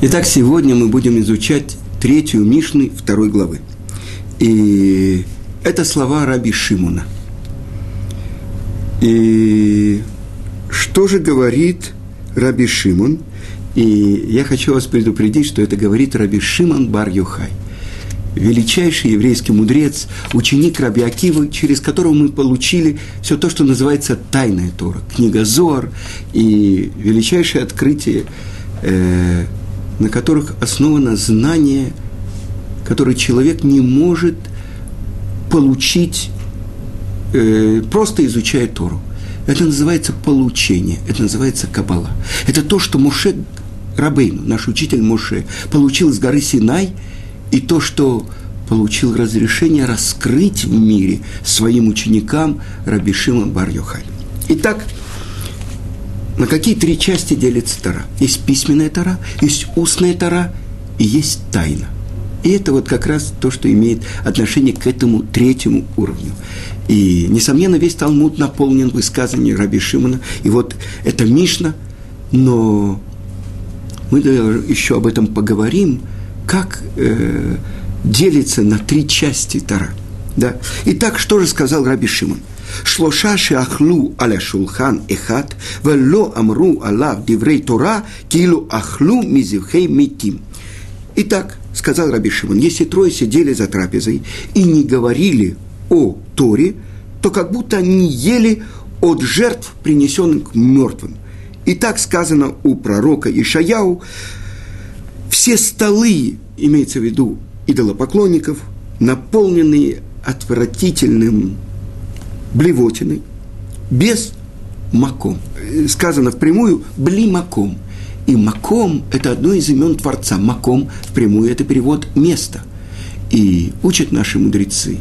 Итак, сегодня мы будем изучать третью Мишны второй главы. И это слова Раби Шимуна. И что же говорит Раби Шимон? И я хочу вас предупредить, что это говорит Раби Шимон Бар Юхай величайший еврейский мудрец, ученик Раби Акивы, через которого мы получили все то, что называется тайная Тора, книга Зор и величайшее открытие э, на которых основано знание, которое человек не может получить, э, просто изучая Тору. Это называется получение, это называется Кабала. Это то, что Муше Рабейну, наш учитель Муше, получил с горы Синай, и то, что получил разрешение раскрыть в мире своим ученикам Рабишима Бар-Йохай. Итак, на какие три части делится Тара? Есть письменная Тара, есть устная Тара и есть тайна. И это вот как раз то, что имеет отношение к этому третьему уровню. И, несомненно, весь Талмуд наполнен высказыванием Раби Шимона. И вот это Мишна, но мы еще об этом поговорим, как э, делится на три части Тара. Да? Итак, что же сказал Раби Шимон? שלושה שאכלו על השולחן אחד ולא אמרו עליו דברי תורה כאילו אכלו מזבחי מתים. Итак, сказал Раби Шимон, если трое сидели за трапезой и не говорили о Торе, то как будто они ели от жертв, принесенных мертвым. И так сказано у пророка Ишаяу, все столы, имеется в виду идолопоклонников, наполненные отвратительным блевотины, без маком. Сказано впрямую «бли маком». И маком – это одно из имен Творца. Маком впрямую – это перевод «место». И учат наши мудрецы.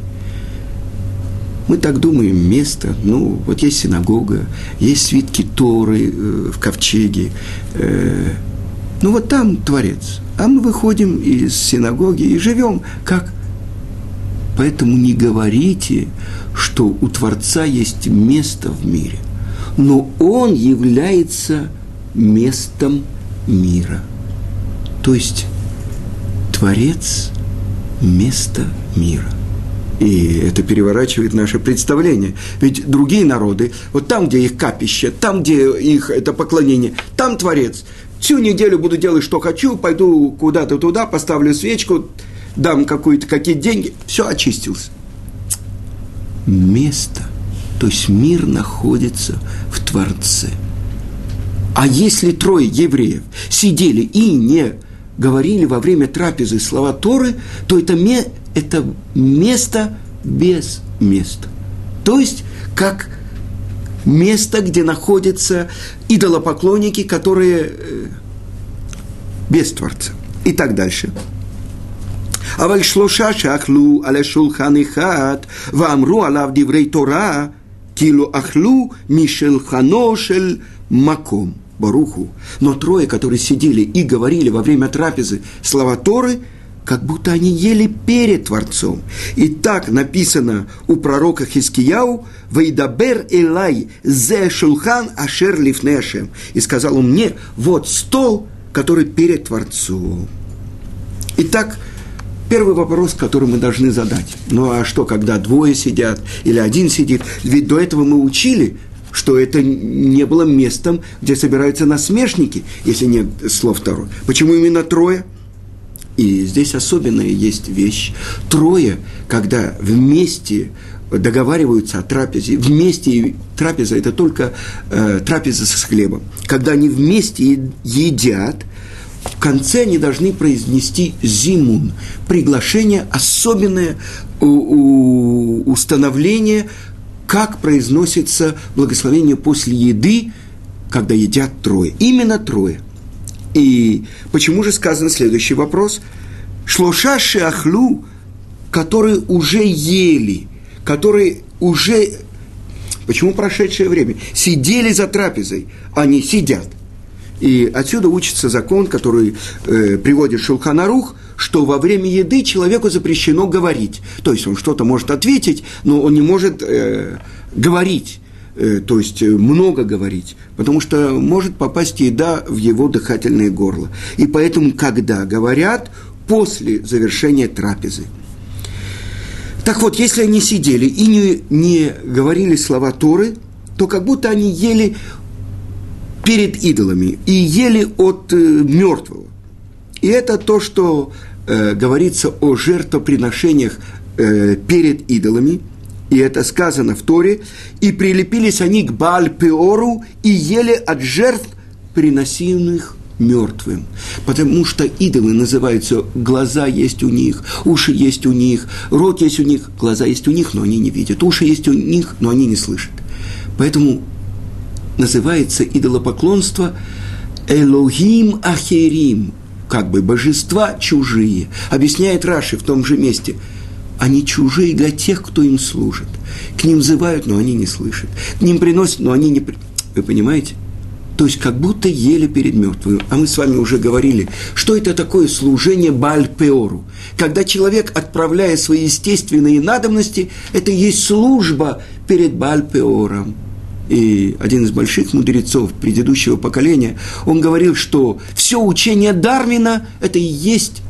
Мы так думаем, место, ну, вот есть синагога, есть свитки Торы э, в ковчеге, э, ну, вот там Творец. А мы выходим из синагоги и живем как Поэтому не говорите, что у Творца есть место в мире, но Он является местом мира. То есть Творец – место мира. И это переворачивает наше представление. Ведь другие народы, вот там, где их капище, там, где их это поклонение, там Творец. Всю неделю буду делать, что хочу, пойду куда-то туда, поставлю свечку, дам какие-то какие деньги, все очистился. Место, то есть мир находится в Творце. А если трое евреев сидели и не говорили во время трапезы слова Торы, то это, ме, это место без места. То есть, как место, где находятся идолопоклонники, которые э, без Творца. И так дальше. אבל שלושה שאכלו על השולחן אחד ואמרו עליו דברי תורה, כאילו אכלו משולחנו של מקום. Баруху. Но трое, которые сидели и говорили во время трапезы слова Торы, как будто они ели перед Творцом. И так написано у пророка Хискияу, «Вейдабер Элай зе шулхан ашер лифнешем». И сказал он мне, вот стол, который перед Творцом. Итак, Первый вопрос, который мы должны задать. Ну а что, когда двое сидят или один сидит? Ведь до этого мы учили, что это не было местом, где собираются насмешники, если нет слов второе. Почему именно трое? И здесь особенная есть вещь. Трое, когда вместе договариваются о трапезе, вместе трапеза – это только э, трапеза с хлебом. Когда они вместе едят – в конце они должны произнести зимун, приглашение, особенное установление, как произносится благословение после еды, когда едят трое. Именно трое. И почему же сказан следующий вопрос? Шлоша шахлу, которые уже ели, которые уже, почему прошедшее время, сидели за трапезой, они сидят. И отсюда учится закон, который э, приводит Шулханарух, что во время еды человеку запрещено говорить. То есть он что-то может ответить, но он не может э, говорить. э, то есть э, много говорить, потому что может попасть еда в его дыхательное горло. И поэтому, когда говорят, после завершения трапезы. Так вот, если они сидели и не, не говорили слова Торы, то как будто они ели перед идолами и ели от э, мертвого. И это то, что э, говорится о жертвоприношениях э, перед идолами, и это сказано в Торе, и прилепились они к Бааль-Пеору и ели от жертв, приносимых мертвым. Потому что идолы называются, глаза есть у них, уши есть у них, рот есть у них, глаза есть у них, но они не видят, уши есть у них, но они не слышат. Поэтому называется идолопоклонство Элохим Ахерим, как бы божества чужие. Объясняет Раши в том же месте. Они чужие для тех, кто им служит. К ним взывают, но они не слышат. К ним приносят, но они не... Вы понимаете? То есть как будто ели перед мертвым. А мы с вами уже говорили, что это такое служение Бальпеору. Когда человек, отправляя свои естественные надобности, это есть служба перед Бальпеором. И один из больших мудрецов предыдущего поколения, он говорил, что все учение Дарвина – это и есть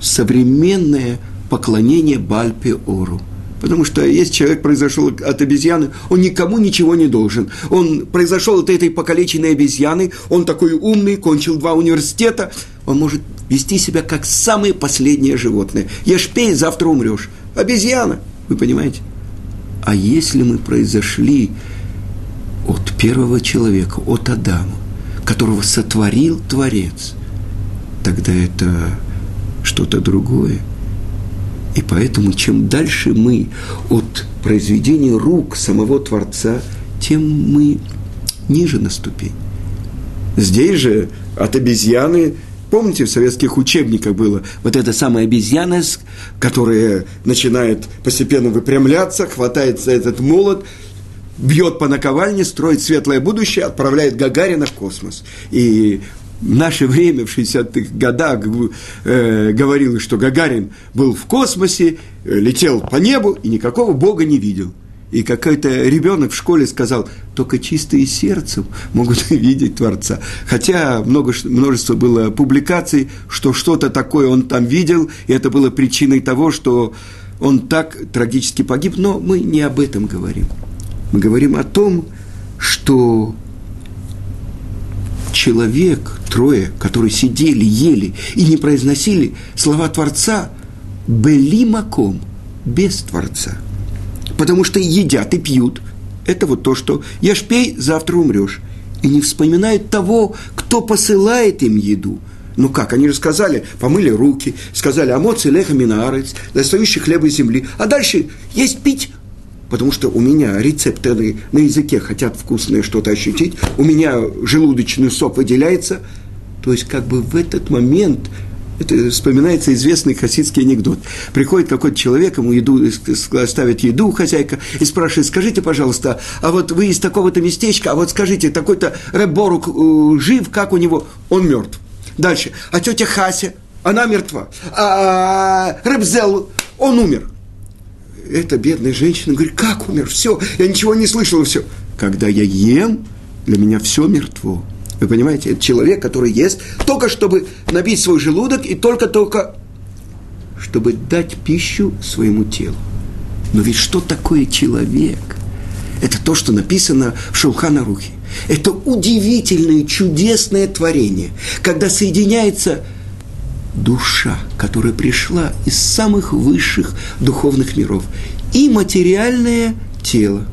современное поклонение Бальпеору – Потому что если человек произошел от обезьяны, он никому ничего не должен. Он произошел от этой покалеченной обезьяны, он такой умный, кончил два университета, он может вести себя как самое последнее животное. Ешь, пей, завтра умрешь. Обезьяна, вы понимаете? А если мы произошли первого человека, от Адама, которого сотворил Творец, тогда это что-то другое – и поэтому чем дальше мы от произведения рук самого Творца, тем мы ниже на ступень. Здесь же от обезьяны, помните, в советских учебниках было вот эта самая обезьяна, которая начинает постепенно выпрямляться, хватается этот молот, бьет по наковальне, строит светлое будущее, отправляет Гагарина в космос. И в наше время, в 60-х годах, э, говорилось, что Гагарин был в космосе, э, летел по небу и никакого Бога не видел. И какой-то ребенок в школе сказал, только чистые сердцем могут видеть Творца. Хотя много, множество было публикаций, что что-то такое он там видел, и это было причиной того, что он так трагически погиб. Но мы не об этом говорим. Мы говорим о том, что человек, трое, которые сидели, ели и не произносили слова Творца, были маком, без Творца. Потому что едят и пьют. Это вот то, что ешь, пей, завтра умрешь. И не вспоминают того, кто посылает им еду. Ну как, они же сказали, помыли руки, сказали, амоци леха минарец, достающий хлеба из земли. А дальше есть пить, потому что у меня рецепторы на языке хотят вкусное что-то ощутить, у меня желудочный сок выделяется. То есть как бы в этот момент это вспоминается известный хасидский анекдот. Приходит какой-то человек, ему еду, ставит еду хозяйка и спрашивает, скажите, пожалуйста, а вот вы из такого-то местечка, а вот скажите, такой-то Рэборук э, жив, как у него? Он мертв. Дальше. А тетя Хася, она мертва. А Рэбзел, он умер эта бедная женщина говорит, как умер? Все, я ничего не слышала, все. Когда я ем, для меня все мертво. Вы понимаете, это человек, который ест только чтобы набить свой желудок и только-только чтобы дать пищу своему телу. Но ведь что такое человек? Это то, что написано в Шулхана Рухе. Это удивительное, чудесное творение, когда соединяется душа, которая пришла из самых высших духовных миров, и материальное тело.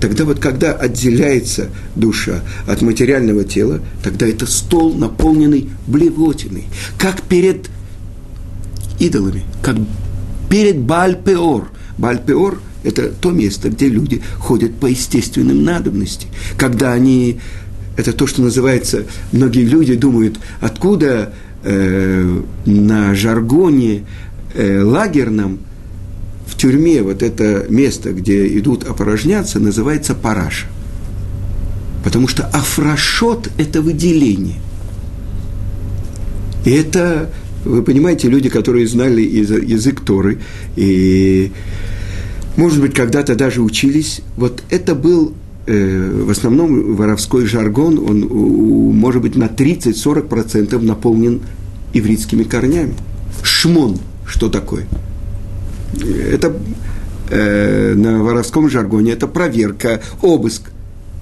Тогда вот когда отделяется душа от материального тела, тогда это стол, наполненный блевотиной, как перед идолами, как перед Бальпеор. Бальпеор – это то место, где люди ходят по естественным надобности, когда они это то, что называется, многие люди думают, откуда э, на жаргоне э, лагерном в тюрьме вот это место, где идут опорожняться, называется параша. Потому что афрашот – это выделение. И это, вы понимаете, люди, которые знали язык Торы, и, может быть, когда-то даже учились, вот это был э, в основном воровской жаргон, он может быть на 30-40% наполнен ивритскими корнями. Шмон, что такое? Это э, на воровском жаргоне, это проверка, обыск.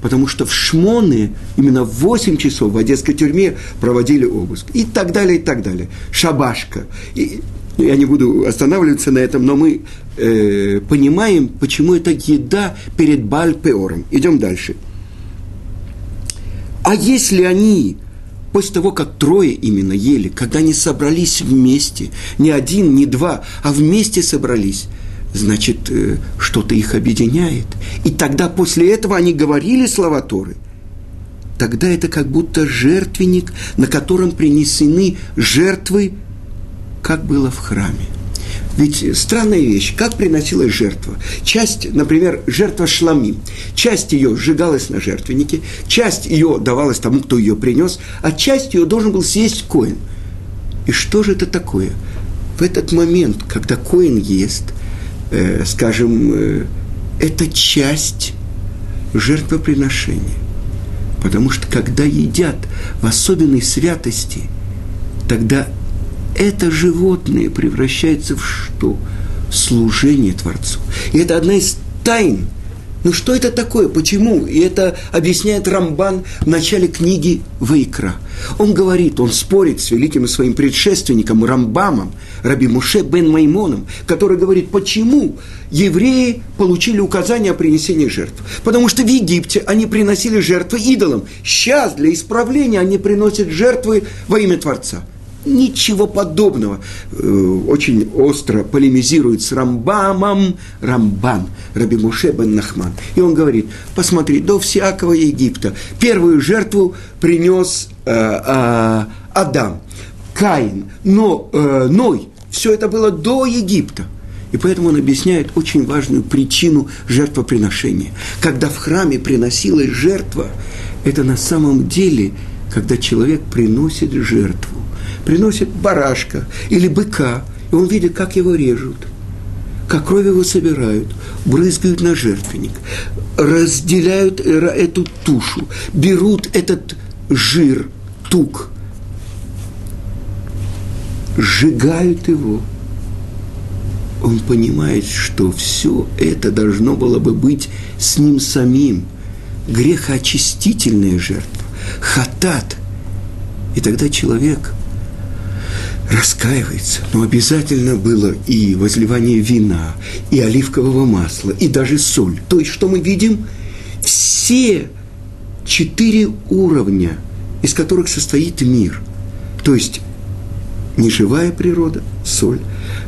Потому что в Шмоны именно в 8 часов в одесской тюрьме проводили обыск. И так далее, и так далее. Шабашка. И, я не буду останавливаться на этом, но мы э, понимаем, почему это еда перед Бальпеором. Идем дальше. А если они после того, как трое именно ели, когда они собрались вместе, не один, не два, а вместе собрались, значит, э, что-то их объединяет. И тогда после этого они говорили слова Торы. Тогда это как будто жертвенник, на котором принесены жертвы, как было в храме. Ведь странная вещь, как приносилась жертва. Часть, например, жертва шлами. Часть ее сжигалась на жертвеннике, часть ее давалась тому, кто ее принес, а часть ее должен был съесть коин. И что же это такое? В этот момент, когда коин ест, э, скажем, э, это часть жертвоприношения. Потому что когда едят в особенной святости, тогда это животное превращается в что? Служение Творцу. И это одна из тайн. Ну что это такое? Почему? И это объясняет Рамбан в начале книги Вайкра. Он говорит, он спорит с великим своим предшественником Рамбамом, Раби Муше бен Маймоном, который говорит, почему евреи получили указание о принесении жертв. Потому что в Египте они приносили жертвы идолам. Сейчас для исправления они приносят жертвы во имя Творца. Ничего подобного. Э, очень остро полемизирует с Рамбамом Рамбан, Раби Муше бен Нахман. И он говорит, посмотри, до всякого Египта первую жертву принес э, э, Адам, Каин, но, э, Ной. Все это было до Египта. И поэтому он объясняет очень важную причину жертвоприношения. Когда в храме приносилась жертва, это на самом деле, когда человек приносит жертву приносит барашка или быка, и он видит, как его режут, как кровь его собирают, брызгают на жертвенник, разделяют эту тушу, берут этот жир, тук, сжигают его. Он понимает, что все это должно было бы быть с ним самим. Грехоочистительная жертва, хатат. И тогда человек – раскаивается. Но обязательно было и возливание вина, и оливкового масла, и даже соль. То есть, что мы видим? Все четыре уровня, из которых состоит мир. То есть, неживая природа, соль,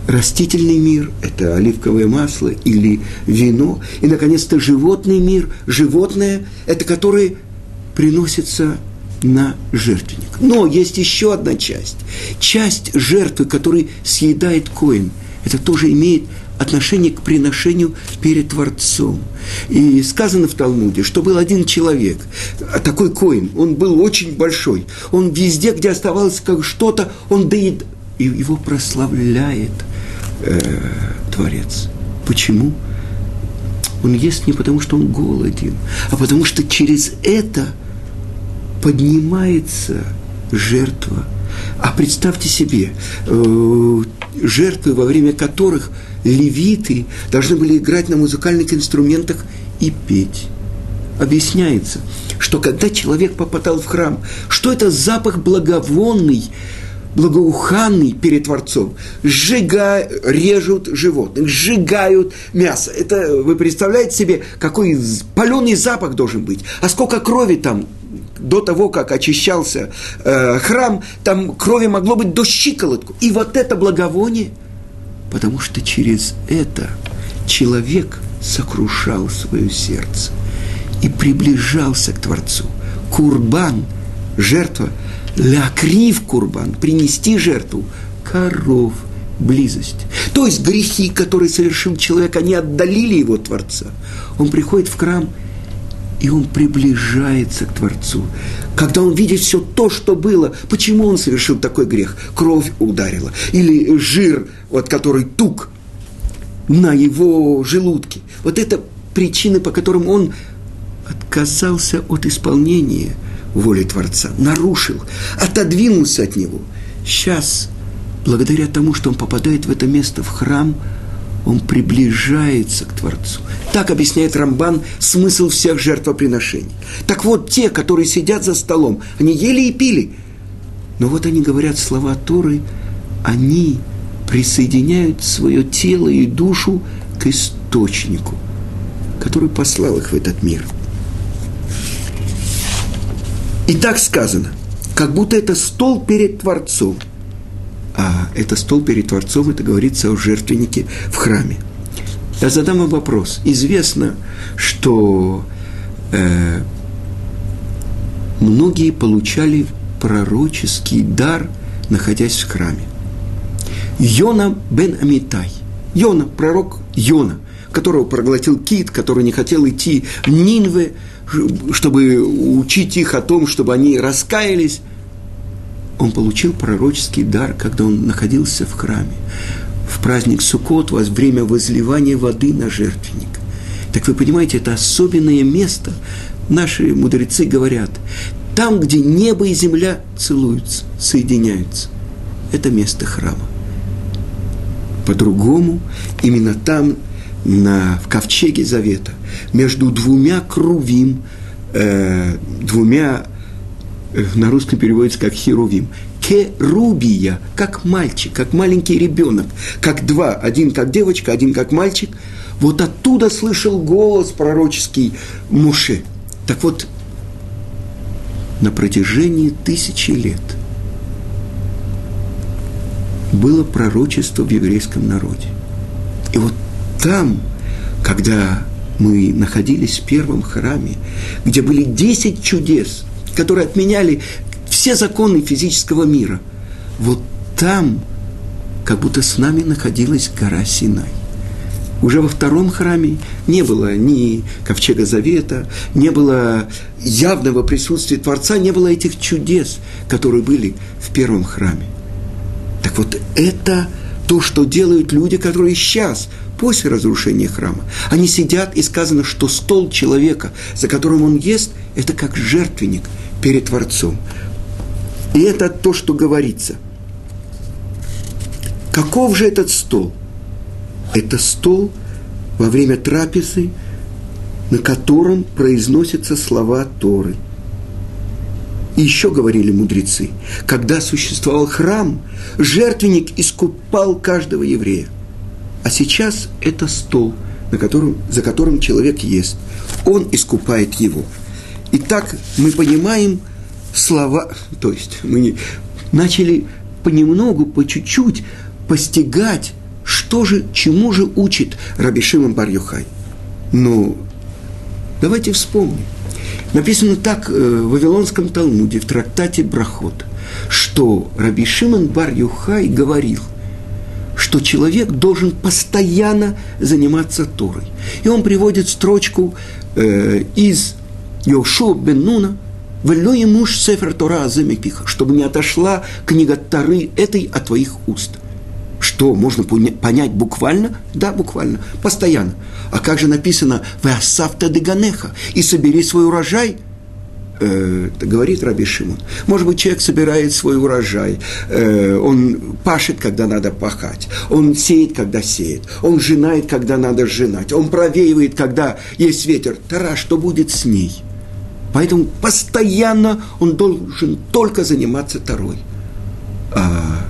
растительный мир – это оливковое масло или вино, и, наконец-то, животный мир, животное – это которое приносится на жертвенник. Но есть еще одна часть. Часть жертвы, которую съедает коин. Это тоже имеет отношение к приношению перед Творцом. И сказано в Талмуде, что был один человек, а такой коин, он был очень большой. Он везде, где оставалось как что-то, он доед... и его прославляет э, Творец. Почему? Он ест не потому, что он голоден, а потому что через это – поднимается жертва. А представьте себе, э, жертвы, во время которых левиты должны были играть на музыкальных инструментах и петь. Объясняется, что когда человек попадал в храм, что это запах благовонный, благоуханный перед Творцом, сжигают, режут животных, сжигают мясо. Это вы представляете себе, какой паленый запах должен быть, а сколько крови там до того, как очищался э, храм, там крови могло быть до щиколотку. И вот это благовоние, потому что через это человек сокрушал свое сердце и приближался к Творцу. Курбан, жертва, лякрив курбан, принести жертву, коров, близость. То есть грехи, которые совершил человек, они отдалили его Творца. Он приходит в храм – и он приближается к Творцу. Когда он видит все то, что было, почему он совершил такой грех? Кровь ударила. Или жир, вот который тук на его желудке. Вот это причины, по которым он отказался от исполнения воли Творца, нарушил, отодвинулся от него. Сейчас, благодаря тому, что он попадает в это место, в храм, он приближается к Творцу. Так объясняет Рамбан смысл всех жертвоприношений. Так вот, те, которые сидят за столом, они ели и пили. Но вот они говорят слова Торы, они присоединяют свое тело и душу к источнику, который послал их в этот мир. И так сказано, как будто это стол перед Творцом. А это стол перед Творцом, это говорится о жертвеннике в храме. Я задам вам вопрос. Известно, что э, многие получали пророческий дар, находясь в храме. Йона бен Амитай. Йона, пророк Йона, которого проглотил кит, который не хотел идти в Нинве, чтобы учить их о том, чтобы они раскаялись. Он получил пророческий дар, когда он находился в храме. В праздник Суккот, во время возливания воды на жертвенник. Так вы понимаете, это особенное место. Наши мудрецы говорят, там, где небо и земля целуются, соединяются. Это место храма. По-другому, именно там, на, в ковчеге завета, между двумя крувим, э, двумя, на русском переводится как херувим, керубия, как мальчик, как маленький ребенок, как два, один как девочка, один как мальчик. Вот оттуда слышал голос пророческий Муше. Так вот, на протяжении тысячи лет – было пророчество в еврейском народе. И вот там, когда мы находились в первом храме, где были десять чудес, которые отменяли все законы физического мира, вот там как будто с нами находилась гора Синай. Уже во втором храме не было ни ковчега завета, не было явного присутствия Творца, не было этих чудес, которые были в первом храме. Так вот, это то, что делают люди, которые сейчас, после разрушения храма, они сидят, и сказано, что стол человека, за которым он ест, это как жертвенник перед Творцом. И это то, что говорится. Каков же этот стол? Это стол во время трапезы, на котором произносятся слова Торы – и еще говорили мудрецы, когда существовал храм, жертвенник искупал каждого еврея. А сейчас это стол, на котором, за которым человек ест. Он искупает его. И так мы понимаем слова, то есть мы начали понемногу, по чуть-чуть постигать, что же, чему же учит Раби Шимон Бар-Юхай. Ну, давайте вспомним. Написано так э, в Вавилонском Талмуде, в трактате Брахот, что Раби Шимон бар Юхай говорил, что человек должен постоянно заниматься Торой. И он приводит строчку э, из Йошу бен Нуна, «Вело муж сефер Тора замепиха», чтобы не отошла книга Торы этой от твоих уст – что можно понять буквально? Да, буквально, постоянно. А как же написано «Веасавта деганеха» и собери свой урожай – э, говорит Раби Шимон. Может быть, человек собирает свой урожай, э, он пашет, когда надо пахать, он сеет, когда сеет, он женает, когда надо женать, он провеивает, когда есть ветер. Тара, что будет с ней? Поэтому постоянно он должен только заниматься Тарой. А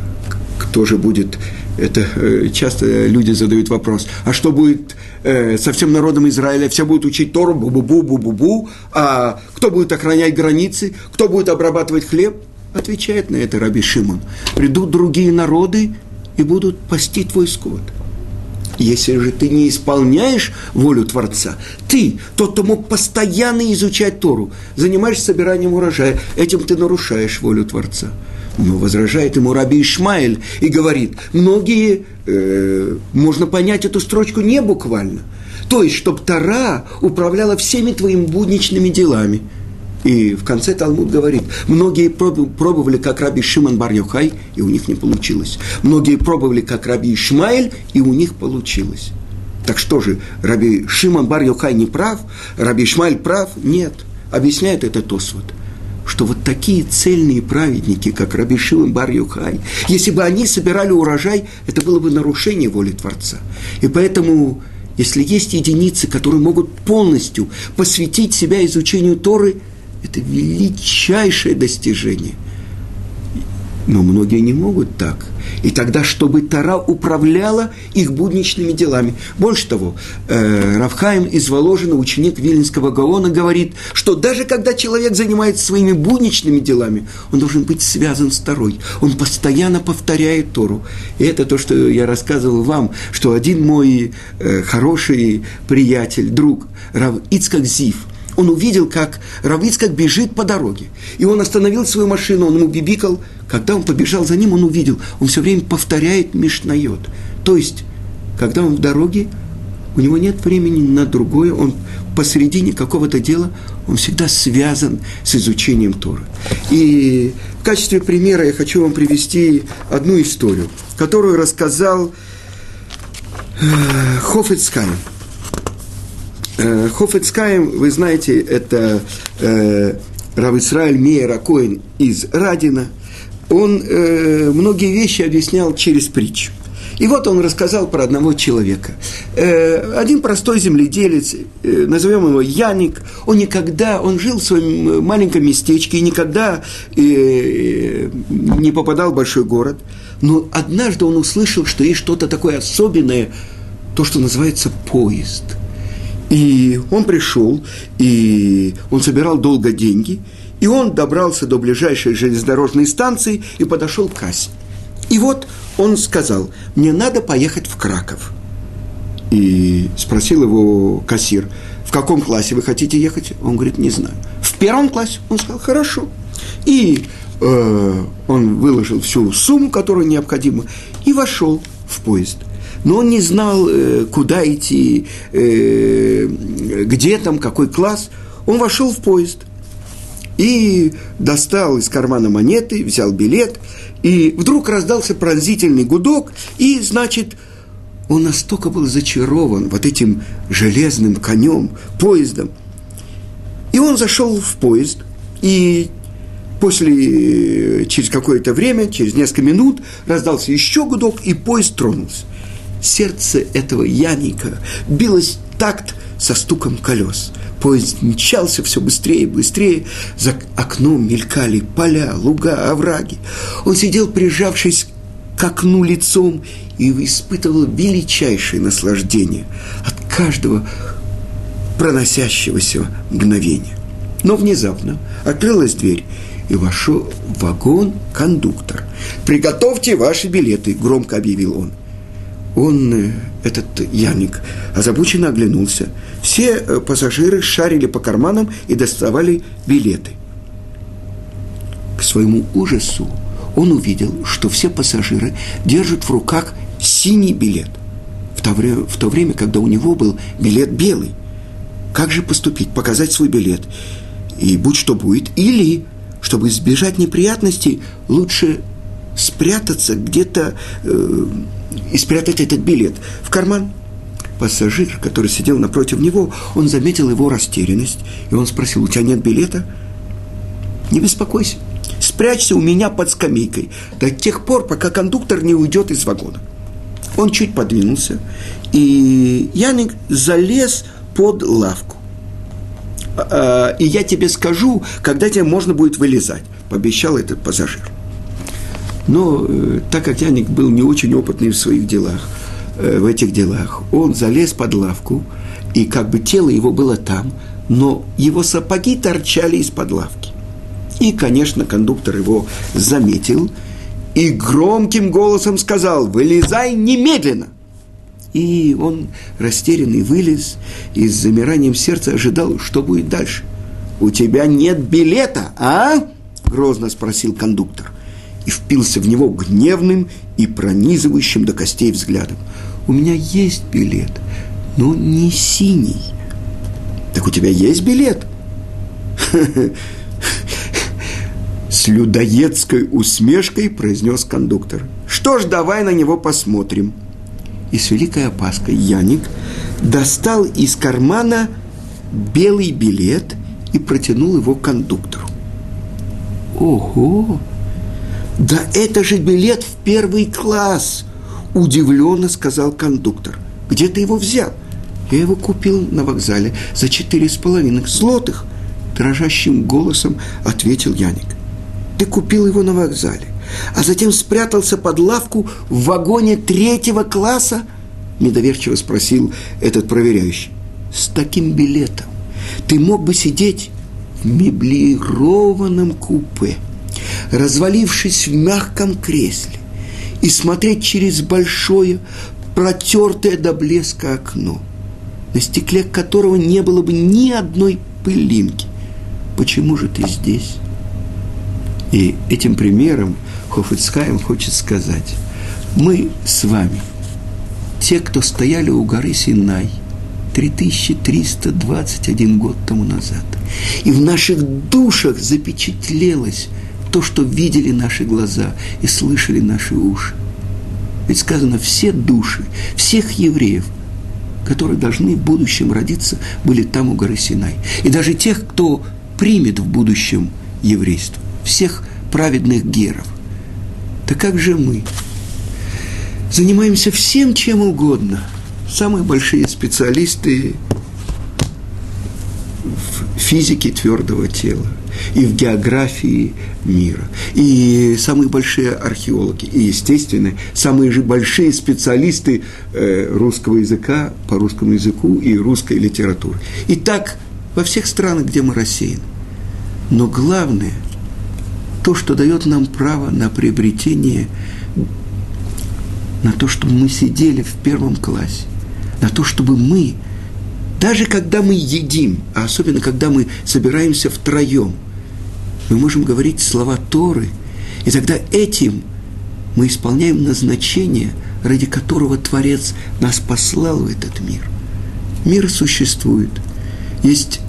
кто же будет это э, часто люди задают вопрос, а что будет э, со всем народом Израиля? Все будут учить Тору, бу-бу-бу, бу-бу-бу, а кто будет охранять границы, кто будет обрабатывать хлеб? Отвечает на это Раби Шимон. Придут другие народы и будут пасти твой скот. Если же ты не исполняешь волю Творца, ты, тот, кто мог постоянно изучать Тору, занимаешься собиранием урожая, этим ты нарушаешь волю Творца. Но возражает ему Раби Ишмаэль и говорит, многие, э, можно понять эту строчку не буквально. То есть, чтобы Тара управляла всеми твоими будничными делами. И в конце Талмуд говорит, многие пробовали, как Раби Шимон бар и у них не получилось. Многие пробовали, как Раби Ишмаэль, и у них получилось. Так что же, Раби Шимон Бар не прав? Раби Ишмаль прав? Нет. Объясняет это Тосвот что вот такие цельные праведники, как Раби Шимон Бар Юхай, если бы они собирали урожай, это было бы нарушение воли Творца. И поэтому, если есть единицы, которые могут полностью посвятить себя изучению Торы, это величайшее достижение. Но многие не могут так. И тогда, чтобы Тара управляла их будничными делами. Больше того, э, Равхаим из Воложина, ученик Виленского Гаона, говорит, что даже когда человек занимается своими будничными делами, он должен быть связан с Торой. Он постоянно повторяет Тору. И это то, что я рассказывал вам, что один мой э, хороший приятель, друг, Рав Ицкак Зив – он увидел, как Равицкак бежит по дороге. И он остановил свою машину, он ему бибикал. Когда он побежал за ним, он увидел, он все время повторяет Мишнайот. То есть, когда он в дороге, у него нет времени на другое, он посередине какого-то дела, он всегда связан с изучением Торы. И в качестве примера я хочу вам привести одну историю, которую рассказал э, Хофицкайм. Э, Хофецкаем, вы знаете, это э, Рав Исраиль Мейер из Радина. Он э, многие вещи объяснял через притчу. И вот он рассказал про одного человека. Э, один простой земледелец, э, назовем его Яник, он никогда, он жил в своем маленьком местечке и никогда э, не попадал в большой город. Но однажды он услышал, что есть что-то такое особенное, то, что называется поезд – и он пришел, и он собирал долго деньги, и он добрался до ближайшей железнодорожной станции и подошел к кассе. И вот он сказал, мне надо поехать в Краков. И спросил его кассир, в каком классе вы хотите ехать? Он говорит, не знаю. В первом классе? Он сказал, хорошо. И э, он выложил всю сумму, которую необходимо, и вошел в поезд – но он не знал, э, куда идти, э, где там, какой класс. Он вошел в поезд и достал из кармана монеты, взял билет, и вдруг раздался пронзительный гудок, и, значит, он настолько был зачарован вот этим железным конем, поездом. И он зашел в поезд, и после, через какое-то время, через несколько минут, раздался еще гудок, и поезд тронулся сердце этого Яника билось такт со стуком колес. Поезд мчался все быстрее и быстрее. За окном мелькали поля, луга, овраги. Он сидел, прижавшись к окну лицом, и испытывал величайшее наслаждение от каждого проносящегося мгновения. Но внезапно открылась дверь, и вошел в вагон кондуктор. «Приготовьте ваши билеты», – громко объявил он – он, э, этот Яник, озабоченно оглянулся. Все э, пассажиры шарили по карманам и доставали билеты. К своему ужасу он увидел, что все пассажиры держат в руках синий билет, в то, время, в то время, когда у него был билет белый. Как же поступить? Показать свой билет. И будь что будет. Или, чтобы избежать неприятностей, лучше спрятаться где-то э, и спрятать этот билет в карман. Пассажир, который сидел напротив него, он заметил его растерянность, и он спросил, у тебя нет билета? Не беспокойся, спрячься у меня под скамейкой до тех пор, пока кондуктор не уйдет из вагона. Он чуть подвинулся, и Яник залез под лавку. «А, «И я тебе скажу, когда тебе можно будет вылезать», – пообещал этот пассажир. Но э, так как Яник был не очень опытный в своих делах, э, в этих делах, он залез под лавку, и как бы тело его было там, но его сапоги торчали из-под лавки. И, конечно, кондуктор его заметил и громким голосом сказал «Вылезай немедленно!» И он, растерянный, вылез и с замиранием сердца ожидал, что будет дальше. «У тебя нет билета, а?» – грозно спросил кондуктор и впился в него гневным и пронизывающим до костей взглядом. «У меня есть билет, но не синий». «Так у тебя есть билет?» С людоедской усмешкой произнес кондуктор. «Что ж, давай на него посмотрим». и с великой опаской Яник достал из кармана белый билет и протянул его кондуктору. Ого! Да это же билет в первый класс! Удивленно сказал кондуктор. Где ты его взял? Я его купил на вокзале за четыре с половиной злотых. Дрожащим голосом ответил Яник. Ты купил его на вокзале, а затем спрятался под лавку в вагоне третьего класса? Недоверчиво спросил этот проверяющий. С таким билетом ты мог бы сидеть в меблированном купе, развалившись в мягком кресле и смотреть через большое, протертое до блеска окно, на стекле которого не было бы ни одной пылинки. Почему же ты здесь? И этим примером Хофицкаем хочет сказать, мы с вами, те, кто стояли у горы Синай, 3321 год тому назад, и в наших душах запечатлелось то, что видели наши глаза и слышали наши уши. Ведь сказано, все души, всех евреев, которые должны в будущем родиться, были там у горы Синай. И даже тех, кто примет в будущем еврейство, всех праведных геров. Так как же мы? Занимаемся всем, чем угодно. Самые большие специалисты в физике твердого тела – и в географии мира. И самые большие археологи, и, естественно, самые же большие специалисты э, русского языка по русскому языку и русской литературы. И так во всех странах, где мы рассеяны. Но главное, то, что дает нам право на приобретение, на то, чтобы мы сидели в первом классе, на то, чтобы мы даже когда мы едим, а особенно когда мы собираемся втроем, мы можем говорить слова Торы, и тогда этим мы исполняем назначение, ради которого Творец нас послал в этот мир. Мир существует. Есть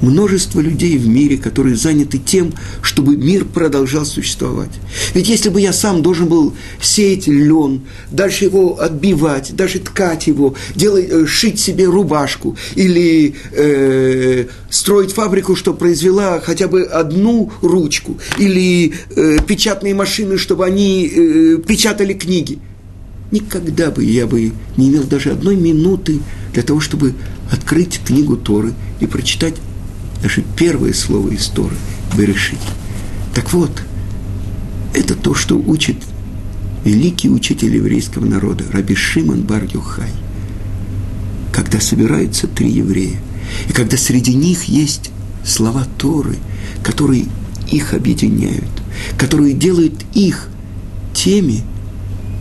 множество людей в мире, которые заняты тем, чтобы мир продолжал существовать. Ведь если бы я сам должен был сеять лен, дальше его отбивать, даже ткать его, делать, э, шить себе рубашку или э, строить фабрику, что произвела хотя бы одну ручку, или э, печатные машины, чтобы они э, печатали книги, никогда бы я бы не имел даже одной минуты для того, чтобы открыть книгу Торы и прочитать даже первое слово из Торы – Берешит. Так вот, это то, что учит великий учитель еврейского народа, Раби Шимон бар Юхай. Когда собираются три еврея, и когда среди них есть слова Торы, которые их объединяют, которые делают их теми,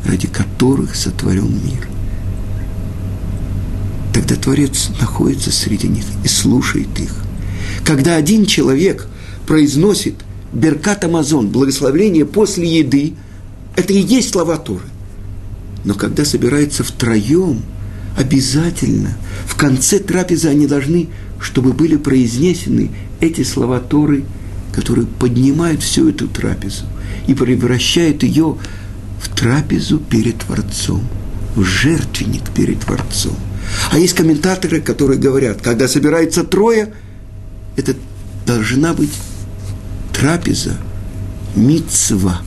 ради которых сотворен мир. Тогда Творец находится среди них и слушает их. Когда один человек произносит Беркат Амазон, благословение после еды, это и есть слова Торы. Но когда собираются втроем, обязательно в конце трапезы они должны, чтобы были произнесены эти слова Торы, которые поднимают всю эту трапезу и превращают ее в трапезу перед Творцом, в жертвенник перед Творцом. А есть комментаторы, которые говорят, когда собирается трое – это должна быть трапеза, мицва.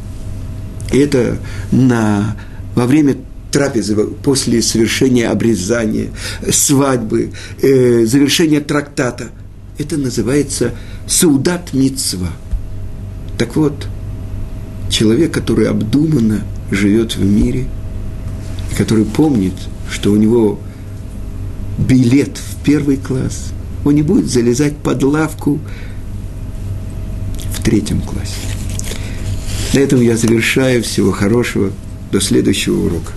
Это на, во время трапезы, после совершения обрезания, свадьбы, э, завершения трактата. Это называется саудат мицва. Так вот, человек, который обдуманно живет в мире, который помнит, что у него билет в первый класс – он не будет залезать под лавку в третьем классе. На этом я завершаю. Всего хорошего. До следующего урока.